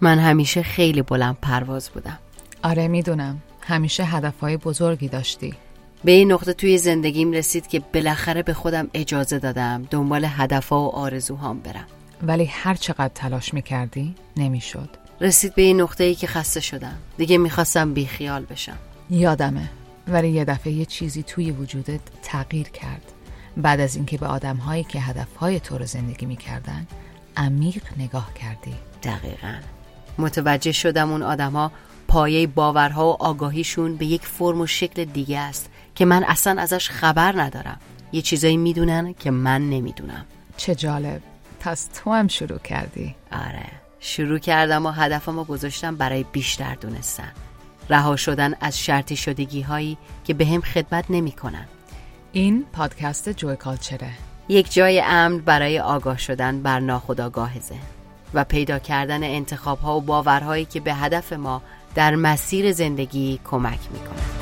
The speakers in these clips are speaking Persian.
من همیشه خیلی بلند پرواز بودم. آره می‌دونم. همیشه هدفهای بزرگی داشتی. به این نقطه توی زندگیم رسید که بالاخره به خودم اجازه دادم دنبال هدفها و آرزوهام برم. ولی هر چقدر تلاش می‌کردی نمی‌شد. رسید به این نقطه ای که خسته شدم. دیگه می‌خواستم بیخیال بشم. یادمه. ولی یه دفعه یه چیزی توی وجودت تغییر کرد. بعد از اینکه به آدمهایی که هدفهای تو رو زندگی می‌کردن عمیق نگاه کردی. دقیقا. متوجه شدم اون آدما پایه باورها و آگاهیشون به یک فرم و شکل دیگه است که من اصلا ازش خبر ندارم. یه چیزایی می‌دونن که من نمی‌دونم. چه جالب. پس تو هم شروع کردی. آره. شروع کردم و هدفمو گذاشتم برای بیشتر دونستن. رها شدن از شرطی شدگی هایی که به هم خدمت نمی‌کنن. این پادکست جوی کالچره. یک جای امن برای آگاه شدن بر ناخودآگاه ذهن. و پیدا کردن انتخاب ها و باورهایی که به هدف ما در مسیر زندگی کمک می‌کنن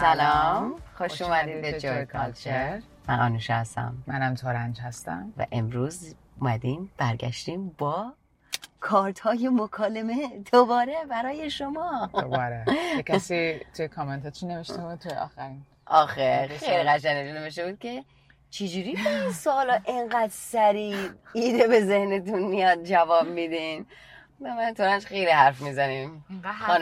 سلام. خوش اومدید به جوی کالچر. من آنوشا هستم. منم تارنج هستم. و امروز اومدیم برگشتیم با کارت های مکالمه دوباره برای شما. دوباره. کسی توی کامنت چی نوشته بود توی آخرین آخه خیلی قشنگ نوشته بود که چجوری به این سوالا اینقدر سریع ایده به ذهنتون میاد جواب میدین؟ به من تورنج خیلی حرف می‌زنیم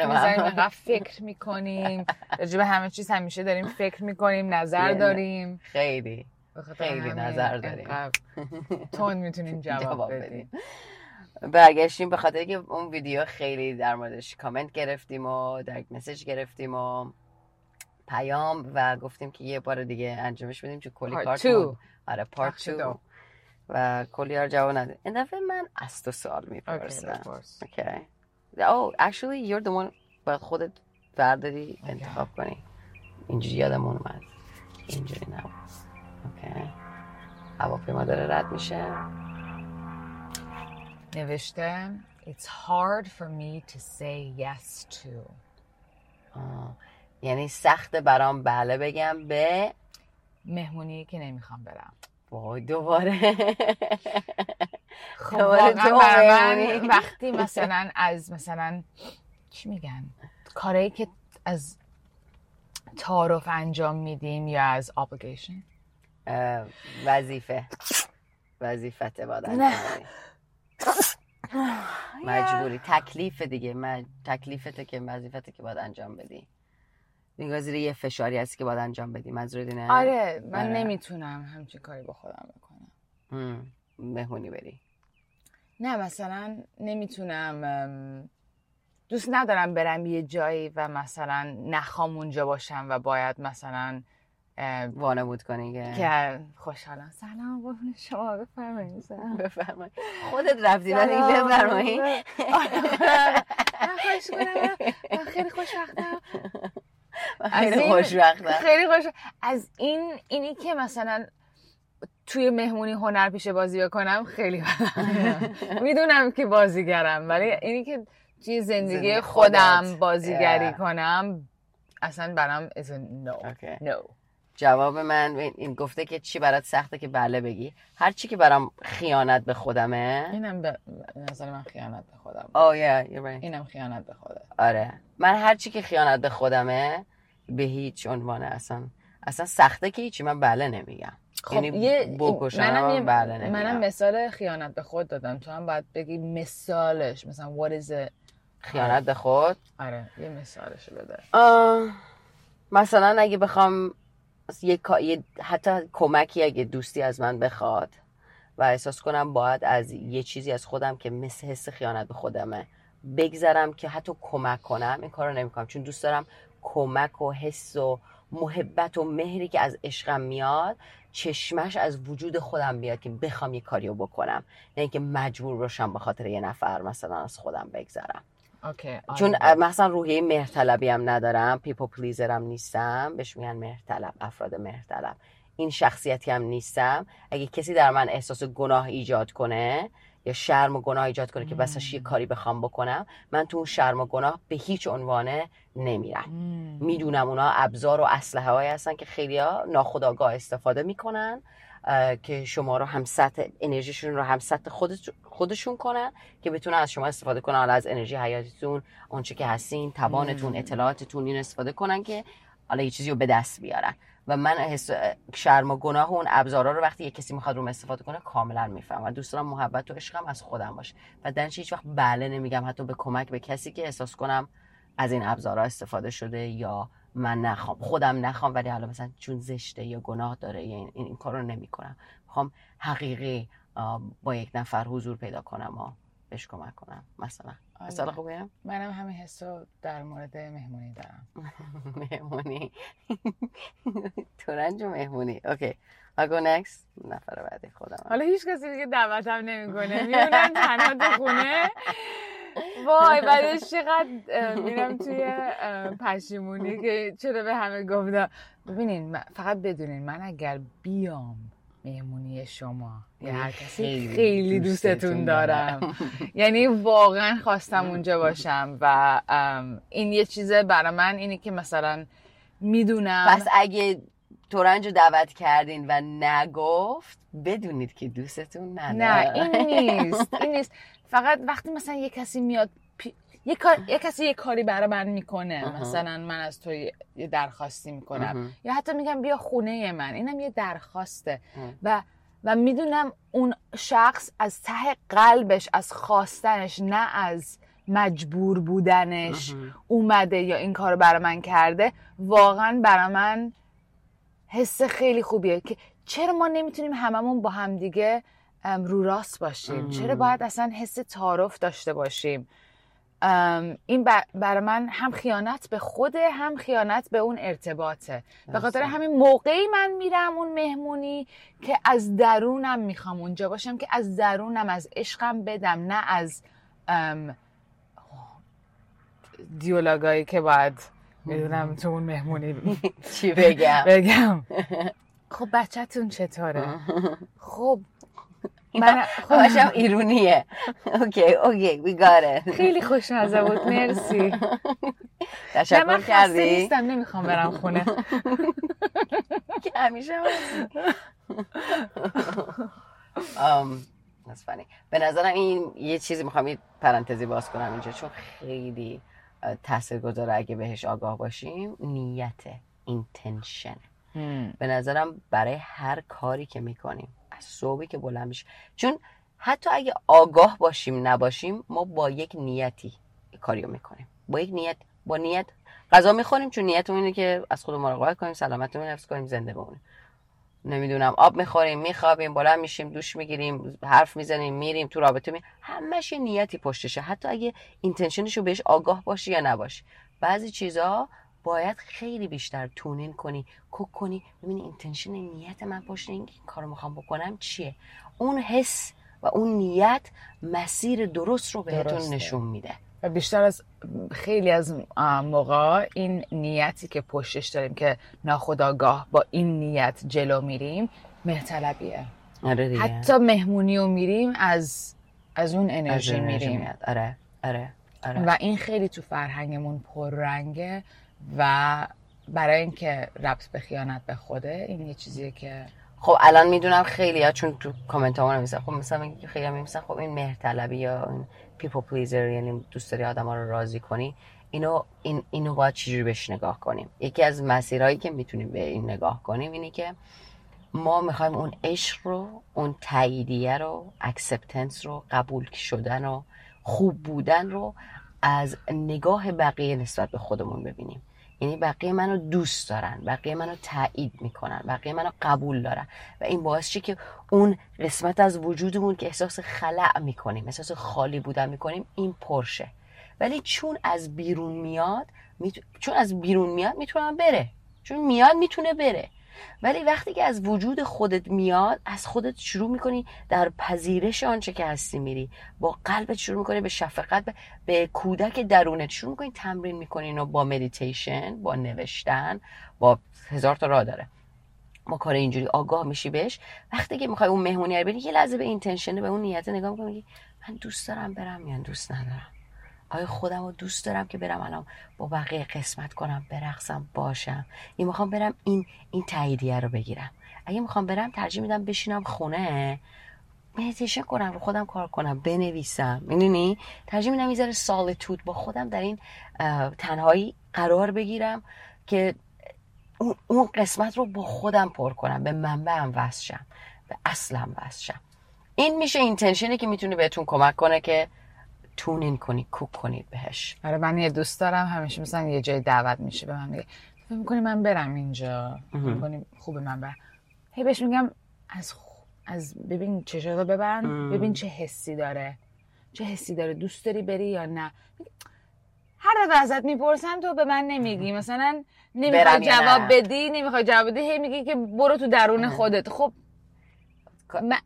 می‌زنیم اینقدر فکر می‌کنیم. راجع به همه چیز همیشه داریم فکر می‌کنیم نظر داریم. خیلی. خیلی نظر داریم. تون می‌تونیم جواب بدیم. برگشتیم به خاطر که اون ویدیو خیلی در موردش کامنت گرفتیم و direct message گرفتیم و پیام و گفتیم که یه بار دیگه انجامش بدیم چون کلی کارت آره part 2 و کلی ها جواب نده. این دفعه من از تو سوال می‌پرسم. okay او actually you're the one باید خودت برداری انتخاب کنی. اینجوری یادمون اومد. اینجوری نبود. okay هواپیما داره رد میشه. نوشته It's hard for me to say yes to. آه. یعنی سخت برام بله بگم به مهمونی که نمی‌خوام برم. وای دوباره. خب واقعا من وقتی مثلا از مثلا چی میگن؟ کاری که از تعارف انجام میدیم یا از obligation وظیفه. وظیفت باید انجام مجبوری. تکلیف دیگه. من تکلیفته که وظیفته که باید انجام بدی. این زیر یه فشاری هست که باید انجام بدی. منظور دینه آره من آره. نمی‌تونم همچین کاری با خودم بکنم. مهمونی بری. نه مثلا نمی‌تونم دوست ندارم برم یه جایی و مثلا نخوام اونجا باشم و باید مثلا وانه بود کنی که. خوشحالم. سلام قربون شما بفرمایید. بفرمایید. خودت رفتی ولی بفرمایید خوش خیلی خوشبختم. خیلی خوشبختم خیلی خوش از این اینی که مثلا توی مهمونی هنر پیشه بازی بکنم خیلی می‌دونم که بازیگرم ولی اینی که توی زندگی خودم بازیگری کنم اصلا برام از نو نو جواب من این گفته که چی برات سخته که بله بگی. هر چی که برام خیانت به خودمه. اینم به نظر من خیانت به خودم. Oh yeah right. اینم خیانت به خودم. آره. من هر چی که خیانت به خودمه به هیچ عنوان اصلا اصلا سخته که هیچی من بله نمیگم. خب یعنی یه منم, بله نمیگم. منم مثال خیانت به خود دادم. تو هم باید بگی مثالش مثلا what is it خیانت به خود؟ آره یه مثالش بده. مثلا اگه بخوام یه حتی کمکی اگه دوستی از من بخواد و احساس کنم باید از یه چیزی از خودم که مثل حس خیانت به خودمه بگذرم که حتی کمک کنم این کار رو نمی‌کنم. چون دوست دارم کمک و حس و محبت و مهری که از عشقم میاد چشمش از وجود خودم بیاد که بخوام یه کاریو بکنم. نه اینکه مجبور باشم به خاطر یه نفر مثلا از خودم بگذرم. okay, چون مثلا روحیه مهرطلبی هم ندارم پیپو پلیزر هم نیستم. بهش میگن مهرطلب افراد مهرطلب. این شخصیتی هم نیستم. اگه کسی در من احساس گناه ایجاد کنه یا شرم و گناه ایجاد کنه که بسش یه کاری بخوام بکنم من تو اون شرم و گناه به هیچ عنوانه نمیرم. می‌دونم اونا ابزار و اسلحه هایی هستن که خیلی ها ناخداگاه استفاده می‌کنن که شما رو هم سطح انرژیشون رو هم سطح خودشون کنن که بتونن از شما استفاده کنن. حالا از انرژی حیاتیتون اونچه که هستین توانتون اطلاعاتتون این استفاده کنن که حالا یه چیزی رو به دست بیارن. و من حس شرم و گناه و اون ابزارا رو وقتی یه کسی می‌خواد رو استفاده کنه کاملا می‌فهمم و دوست دارم محبت و عشقم از خودم باشه. و درنچه هیچ وقت بله نمیگم حتی به کمک به کسی که احساس کنم از این ابزارها استفاده شده یا من نخوام. خودم نخوام ولی حالا مثلا چون زشته یا گناه داره یا این, این, کار رو نمی‌کنم. می‌خوام حقیقی با یک نفر حضور پیدا کنم و بهش کمک کنم. مثلا. مثلا خوبه منم همین حس در مورد مهمونی دارم. مهمونی. تورنج و مهمونی. اوکی. اگو نکست نفر بعدی خودم. حالا هیچ کسی دیگه دعوتم نمی‌کنه. میونن تنها تو خونه. وای بعدش چقدر میرم توی پشیمونی که چرا به همه گفتم. ببینین فقط بدونین من اگر بیام مهمونی شما. یا هر کسی خیلی دوستتون دارم. یعنی واقعا خواستم اونجا باشم و این یه چیزه برای من اینه که مثلا می‌دونم پس اگه تورنج رو دعوت کردین و نگفت بدونید که دوستتون نداره. نه این نیست این نیست. فقط وقتی مثلا یه کسی میاد یه, کار... یه کسی یه کاری برای من می‌کنه. مثلا من از تو یه درخواستی می‌کنم. یا حتی میگم بیا خونه من. اینم یه درخواسته. و و می‌دونم اون شخص از ته قلبش از خواستنش نه از مجبور بودنش اومده یا این کار برای من کرده. واقعا برای من حس خیلی خوبیه که چرا ما نمی‌تونیم هممون با همدیگه رو راست باشیم؟ چرا باید اصلا حس تعارف داشته باشیم؟ این برای من هم خیانت به خوده هم خیانت به اون ارتباطه. به خاطر همین موقعی من میرم اون مهمونی که از درونم می‌خوام اونجا باشم که از درونم از عشقم بدم نه از دیولاگایی که باید می‌دونم تو اون مهمونی چی بگم؟ بگم. خب بچهتون چطوره؟ خب من خودشم ایرونیه. اوکی اوکی وی گاره خیلی خوشمزه بود مرسی. تشکر من کردی؟ نیستم نمی‌خوام برم خونه. که همیشه به نظرم این یه چیزی می‌خوام یه پرانتزی باز کنم اینجا چون خیلی تاثیر گذاره اگه بهش آگاه باشیم نیت اینتنشن به نظرم برای هر کاری که می‌کنیم صبحی که بلند میشه. چون حتی اگه آگاه باشیم نباشیم ما با یک نیتی کاریو می‌کنیم. با یک نیت با نیت غذا می‌خوریم چون نیتمون اینه که از خود مراقبت کنیم سلامتمون حفظ کنیم زنده بمونیم نمی‌دونم آب می‌خوریم میخوابیم بلند میشیم دوش می‌گیریم حرف می‌زنیم میریم تو رابطه می همش نیتی پشتشه. حتی اگه intention ش رو بهش آگاه باشی یا نباشی. بعضی چیزها باید خیلی بیشتر tune in کنی کوک کنی. ببینی intention نیت من پشت این کارو می‌خوام بکنم چیه؟ اون حس و اون نیت مسیر درست رو بهتون نشون میده. و بیشتر از خیلی از موقع این نیتی که پشتش داریم که ناخودآگاه با این نیت جلو میریم مهرطلبیه. آره حتی مهمونی رو میریم از از اون انرژی میریم. آره آره آره. و این خیلی تو فرهنگمون پررنگه. و برای اینکه ربط به خیانت به خوده این یه چیزیه که خب الان می‌دونم خیلی ها چون تو کامنت ها می‌نویسن خب مثلا خیلی ها می‌نویسن خب این مهرطلبی یا این people pleaser یعنی دوست داری آدم ها رو راضی کنی اینو این اینو باید چجوری بهش نگاه کنیم؟ یکی از مسیرهایی که می‌تونیم به این نگاه کنیم اینه که ما می‌خوایم اون عشق رو اون تاییدیه رو acceptance رو قبول شدن و خوب بودن رو از نگاه بقیه نسبت به خودمون ببینیم. یعنی بقیه منو دوست دارن بقیه منو تایید می‌کنن بقیه منو قبول دارن. و این باعث میشه که اون قسمت از وجودمون که احساس خلأ می‌کنیم احساس خالی بودن می‌کنیم این پر شه. ولی چون از بیرون میاد چون از بیرون میاد می‌تونه بره. چون میاد می‌تونه بره. ولی وقتی که از وجود خودت میاد از خودت شروع می‌کنی در پذیرش آنچه که هستی میری. با قلبت شروع می‌کنی به شفقت به کودک درونت شروع می‌کنی تمرین می‌کنی و با مدیتیشن با نوشتن با هزار تا راه داره. ما کار اینجوری آگاه میشی بهش. وقتی که می‌خوای اون مهمونی رو بری یه لحظه به intention به اون نیت نگاه می‌کنی من دوست دارم برم یا دوست ندارم. آیا خودم رو دوست دارم که برم الان با بقیه قسمت کنم برقصم باشم؟ این می‌خوام برم این این تاییدیه رو بگیرم. اگه می‌خوام برم ترجیح میدم بشینم خونه مدیتیشن کنم رو خودم کار کنم بنویسم. می‌دونی؟ ترجیح میدم می‌ذاره سالتود با خودم در این تنهایی قرار بگیرم که اون قسمت رو با خودم پر کنم. به منبعم وصل شم به اصلم وصل این میشه اینتنشنی که می‌تونه بهتون کمک کنه که تونین کنی کوک کنید بهش. آره من یه دوست دارم همیشه مثلا یه جای دعوت میشه به من میگه فکر می‌کنی من برم اینجا؟ می‌کنی خوبه من برم. هی بهش میگم از از ببین چه رو ببرن ببین چه حسی داره. چه حسی داره دوست داری بری یا نه؟ هر دفعه ازت می‌پرسم تو به من نمیگی. مثلا نمی‌خوای جواب بدی نمی‌خوای جواب بدی هی میگی که برو تو درون خودت. خب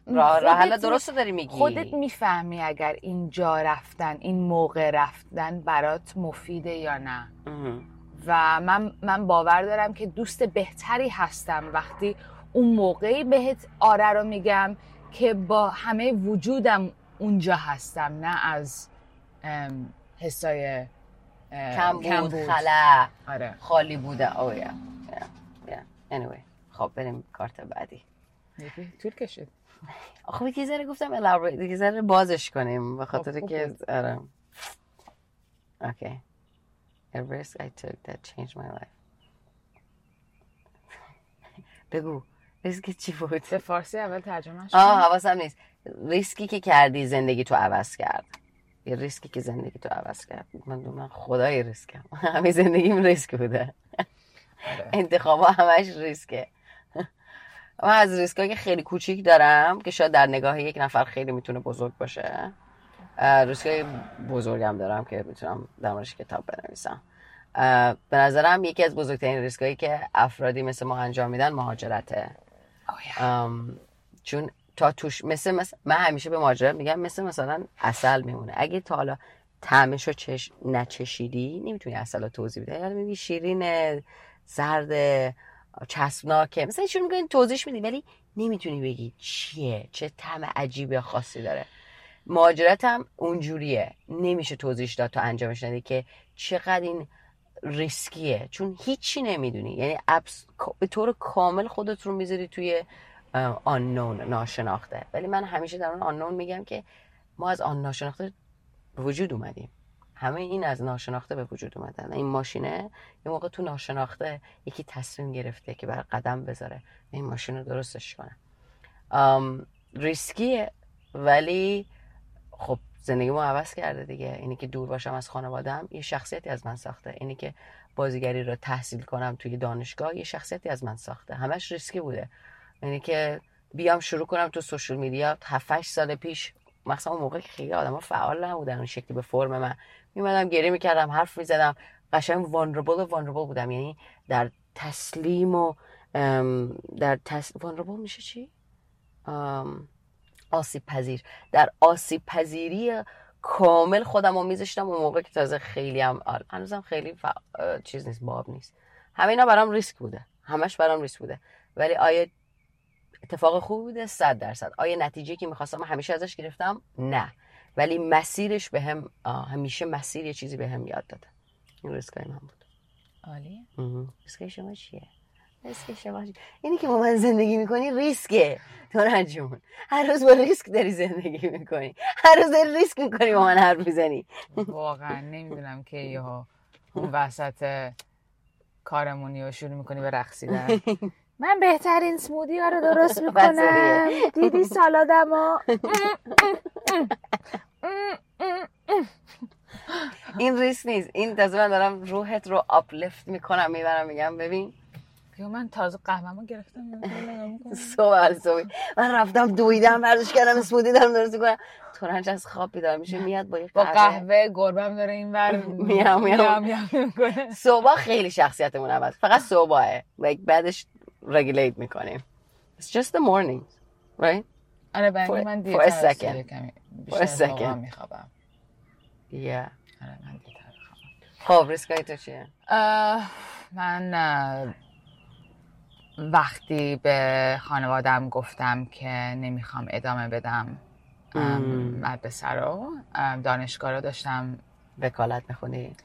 راه راه درست داری میگی. خودت می‌فهمی اگر اینجا رفتن این موقع رفتن برات مفیده یا نه. و من من باور دارم که دوست بهتری هستم. وقتی اون موقعی بهت آره رو میگم که با همه وجودم اونجا هستم نه از حسای کم بود, خلا. آره. خالی بوده. او یا anyway خب بریم کارت بعدی. طول کشید. خب یه ذره گفتم elaborate یه ذره بازش کنیم به خاطر خب، که آره. Okay. A risk I took that changed my life. بگو. ریسک چی بود؟ به فارسی اول ترجمه شد آه حواسم نیست. ریسکی که کردی زندگی تو عوض کرد. یه ریسکی که زندگی تو عوض کرد. من دو من خدای ریسکم همه زندگیم ریسک بوده. آره. انتخابا همش ریسکه من از ریسکایی که خیلی کوچیک دارم که شاید در نگاه یک نفر خیلی می‌تونه بزرگ باشه ریسکای بزرگم دارم که می‌تونم در کتاب بنویسم. به نظرم یکی از بزرگترین ریسکایی که افرادی مثل ما انجام میدن مهاجرته. چون تا توش مثل, مثل من همیشه به ماجرا میگم مثل مثلا اصل میمونه. اگه تا حالا طعمش رو چش... نچشیدی نمی‌تونی اصل رو توضیح بده یعنی میگی شیرین زرد چسبناکه. مثلا شروع می‌کنی توضیح میدی ولی نمی‌تونی بگی چیه چه طعم عجیب خاصی داره. مهاجرت هم اونجوریه. نمیشه توضیح داد تا انجامش ندی که چقدر این ریسکیه. چون هیچی نمی‌دونی. یعنی به طور کامل خودت رو می‌ذاری توی آنون ناشناخته. ولی من همیشه در اون آنون میگم که ما از آن ناشناخته وجود اومدیم. همه این از ناشناخته به وجود اومدن. این ماشینه یه موقع تو ناشناخته یکی تصمیم گرفته که بر قدم بذاره. این ماشین رو درستش کنه. ریسکیه ولی خب زندگی ما عوض کرده دیگه. اینی که دور باشم از خانوادم یه شخصیتی از من ساخته. اینی که بازیگری رو تحصیل کنم توی دانشگاه یه شخصیتی از من ساخته. همش ریسکی بوده. یعنی که بیام شروع کنم تو social media 7 سال پیش مثلا اون موقع خیلی آدم فعال نبودن اون شکلی به فرم من. میمدم گریه می‌کردم حرف می‌زدم. قشنگ vulnerable و vulnerable بودم. یعنی در تسلیم و در تس... vulnerable میشه چی؟ آسیب پذیر. در آسیب پذیری کامل خودم رو میذاشتم اون موقع که تازه خیلی هم هنوزم خیلی چیز نیست باب نیست. همه اینا برام ریسک بوده. همش برام ریسک بوده. ولی آیا اتفاق خوب بوده صد درصد. آیا نتیجه که می‌خواستم همیشه ازش گرفتم نه. ولی مسیرش به هم همیشه مسیر یه چیزی به هم یاد داده. این ریسکای من بود. عالی. ریسکای شما چیه؟ ریسک شما اینی که با من زندگی می‌کنی ریسکه. تو نجمون هر روز با ریسک داری زندگی می‌کنی. هر روز داری ریسک می‌کنی با من حرف می‌زنی. واقعا نمی‌دونم که یه اون وسط کارمونی و شروع می‌کنی به رقصیدن. من بهترین سمودی ها رو درست می‌کنم. دیدی سالادم این ریس نیست. این تازه من دارم روحت رو آپلفت می‌کنم می‌برم میگم ببین. من تازه قهوه گرفتم صبح صبح. من رفتم دویدم برداشت کردم اسمودی دارم درست کنم تورنج از خواب بیدار میشه میاد با با قهوه. گربم داره این ور میام میام. صبح خیلی شخصیتمون عوض. فقط صبحه. بعدش رگولیت می‌کنیم. It's just the morning right? آره برای من دیگه a second. for a second. میخوابم. Yeah. آره من دیگه خب ریسکای تو چیه؟ من وقتی به خانوادم گفتم که نمی‌خوام ادامه بدم مدرسه رو دانشگاه رو داشتم. وکالت می‌خونی؟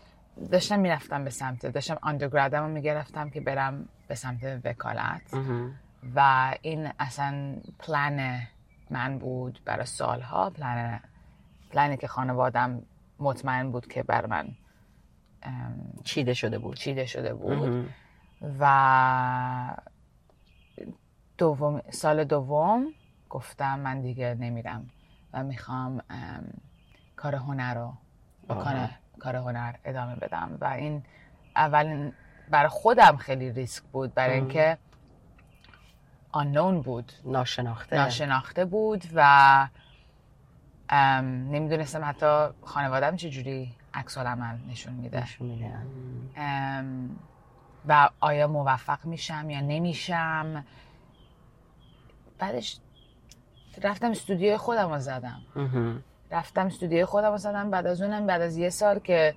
داشتم می‌رفتم به سمت داشتم آندرگرادم رو می‌گرفتم که برم به سمت وکالت. و این اصلا پلن من بود برای سالها؟ پلن پلنی که خانوادم مطمئن بود که بر من چیده شده بود چیده شده بود. و دوم سال دوم گفتم من دیگه نمیرم و می‌خوام کار هنر رو کار هنر ادامه بدم. و این اولین برای خودم خیلی ریسک بود برای اینکه آنون بود. ناشناخته. ناشناخته بود و نمی‌دونستم حتی خانوادم چجوری عکس عمل نشون میده. و آیا موفق میشم یا نمیشم؟ بعدش رفتم استودیو خودم رو زدم. رفتم استودیو خودم رو زدم. بعد از اونم بعد از یه سال که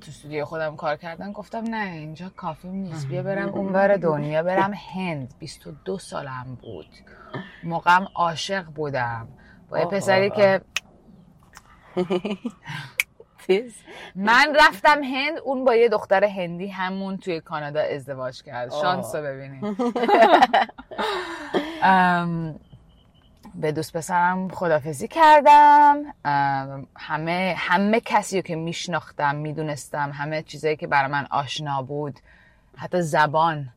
تو استودیو خودم کار کردن گفتم نه اینجا کافی نیست. بیا برم اونور دنیا برم هند. 22 سالم بود. موقعم عاشق بودم. با یه پسری که من رفتم هند اون با یه دختر هندی همون توی کانادا ازدواج کرد. شانس رو ببینید به دوست پسرم خدافزی کردم. همه همه کسی رو که میشناختم می‌دونستم همه چیزایی که برای من آشنا بود حتی زبان.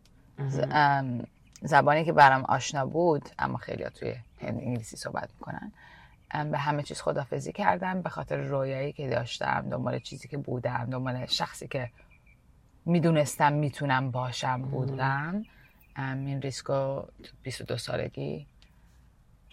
زبانی که برام آشنا بود اما خیلی توی انگلیسی صحبت می‌کنن به همه چیز خدافزی کردم به خاطر رویایی که داشتم دنبال چیزی که بودم دنبال شخصی که می‌دونستم می‌تونم باشم بودم. این ریسکو 22 سالگی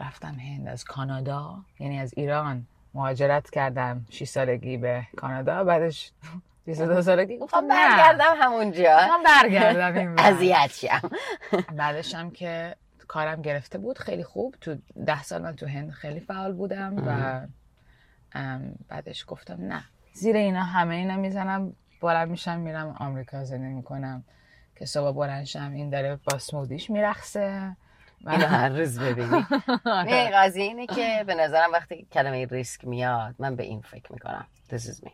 رفتم هند از کانادا یعنی از ایران مهاجرت کردم 6 سالگی به کانادا بعدش 22 سالگی گفتم برگردم همونجا هم برگردم این اذیت شم. بعدش هم که کارم گرفته بود خیلی خوب. تو ده سال من تو هند خیلی فعال بودم و بعدش گفتم نه. زیر اینا همه اینا می‌زنم بلند میشم میرم آمریکا زندگی می‌کنم. که صبح بلند شم این داره با سمودیش میرخصه اینو هر روز ببینی. نه قضیه اینه که به نظرم وقتی کلمه ریسک میاد من به این فکر می‌کنم. This is me.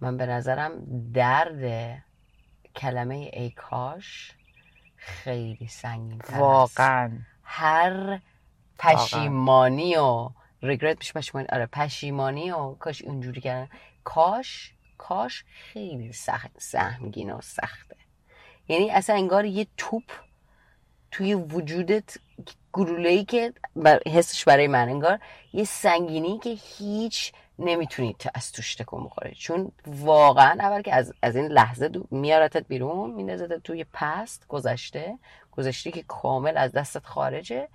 من به نظرم درد کلمه ای کاش خیلی سنگین واقعا. هر پشیمانی و ریگرت میشه پشیمانی. آره پشیمانی و کاش اونجوری کردن. کاش کاش خیلی سهمگین و سخته. یعنی اصلا انگار یه توپ توی وجودت گلوله‌ای که بر حسش برای من انگار یه سنگینی که هیچ نمی‌تونید از توش تکون بخوره چون واقعا اول که از, از این لحظه میارتت بیرون میندازتت توی پست گذشته گذشته که کامل از دستت خارجه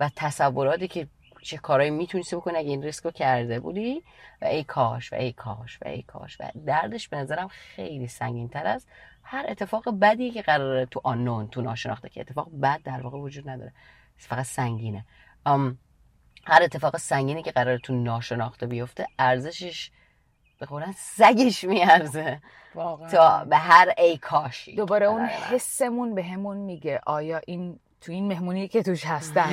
و تصوراتی که چه کارایی می‌تونستی بکنی اگه این ریسکو کرده بودی و ای کاش و ای کاش و ای کاش. و دردش به نظرم خیلی سنگین تر از هر اتفاق بدی که قراره تو آنون تو ناشناخته که اتفاق بد در واقع وجود نداره. فقط سنگینه. هر اتفاق سنگینی که قراره تو ناشناخته بیفته ارزشش به قولن سگش میارزه. تا به هر ای کاشی. دوباره اون حسمون به همون میگه. آیا این تو این مهمونی که توش هستن؟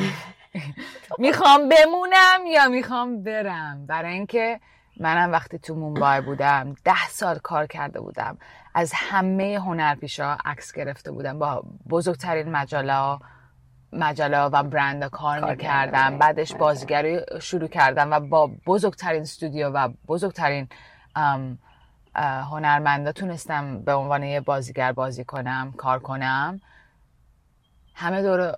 می‌خوام بمونم یا می‌خوام برم؟ برای اینکه منم وقتی تو مومبای بودم ده سال کار کرده بودم. از همه هنرپیشا عکس گرفته بودم. با بزرگترین مجله مجله و برند کار, کار می‌کردم. بعدش بازیگری شروع کردم و با بزرگترین استودیو و بزرگترین هنرمندا تونستم به عنوان یه بازیگر بازی کنم کار کنم. همه دور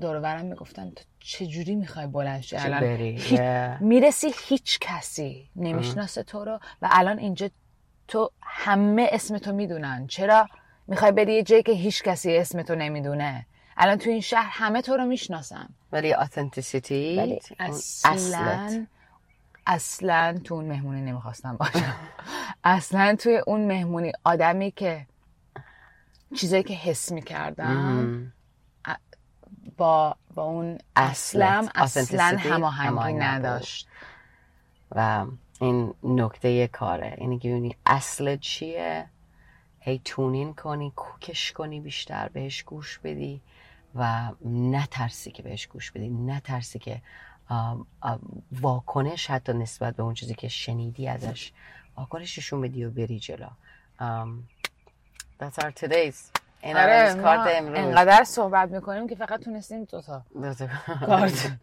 دورورم می‌گفتن تو چجوری می‌خوای بلند شی؟ الان هیچ... می‌رسی هیچ کسی نمی‌شناسه تو رو و الان اینجا تو همه اسم تو می‌دونن. چرا؟ می‌خوای بری یه جایی که هیچ کسی اسم تو نمی‌دونه. الان تو این شهر همه تو رو می‌شناسن. ولی اتنتیسیتی اصلا اصلا تو اون مهمونی نمی‌خواستم باشم. اصلا توی اون مهمونی آدمی که چیزایی که حس می‌کردم با با اون اصلا اصلا هماهنگی نداشت. و این نکته کاره. اینه که اصل چیه؟ هی تونین کنی کوکش کنی بیشتر بهش گوش بدی و نترسی که بهش گوش بدی. نترسی که واکنش حتی نسبت به اون چیزی که شنیدی ازش واکنششون بدی و بری جلو. um, That's our today's این آره کارت امروز. انقدر صحبت می‌کنیم که فقط تونستیم دو تا کارت.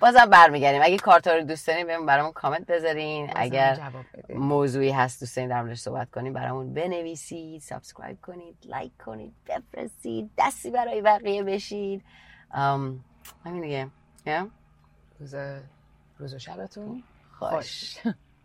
بازم برمیگردیم. اگه کارت رو دوست دارین بهم برامون کامنت بذارین. اگر موضوعی هست دوست دارین در موردش صحبت کنیم برامون بنویسید subscribe کنید لایک کنید بفرستید دستی برای بقیه بشید. همین دیگه. روز روز و شبتون خوش.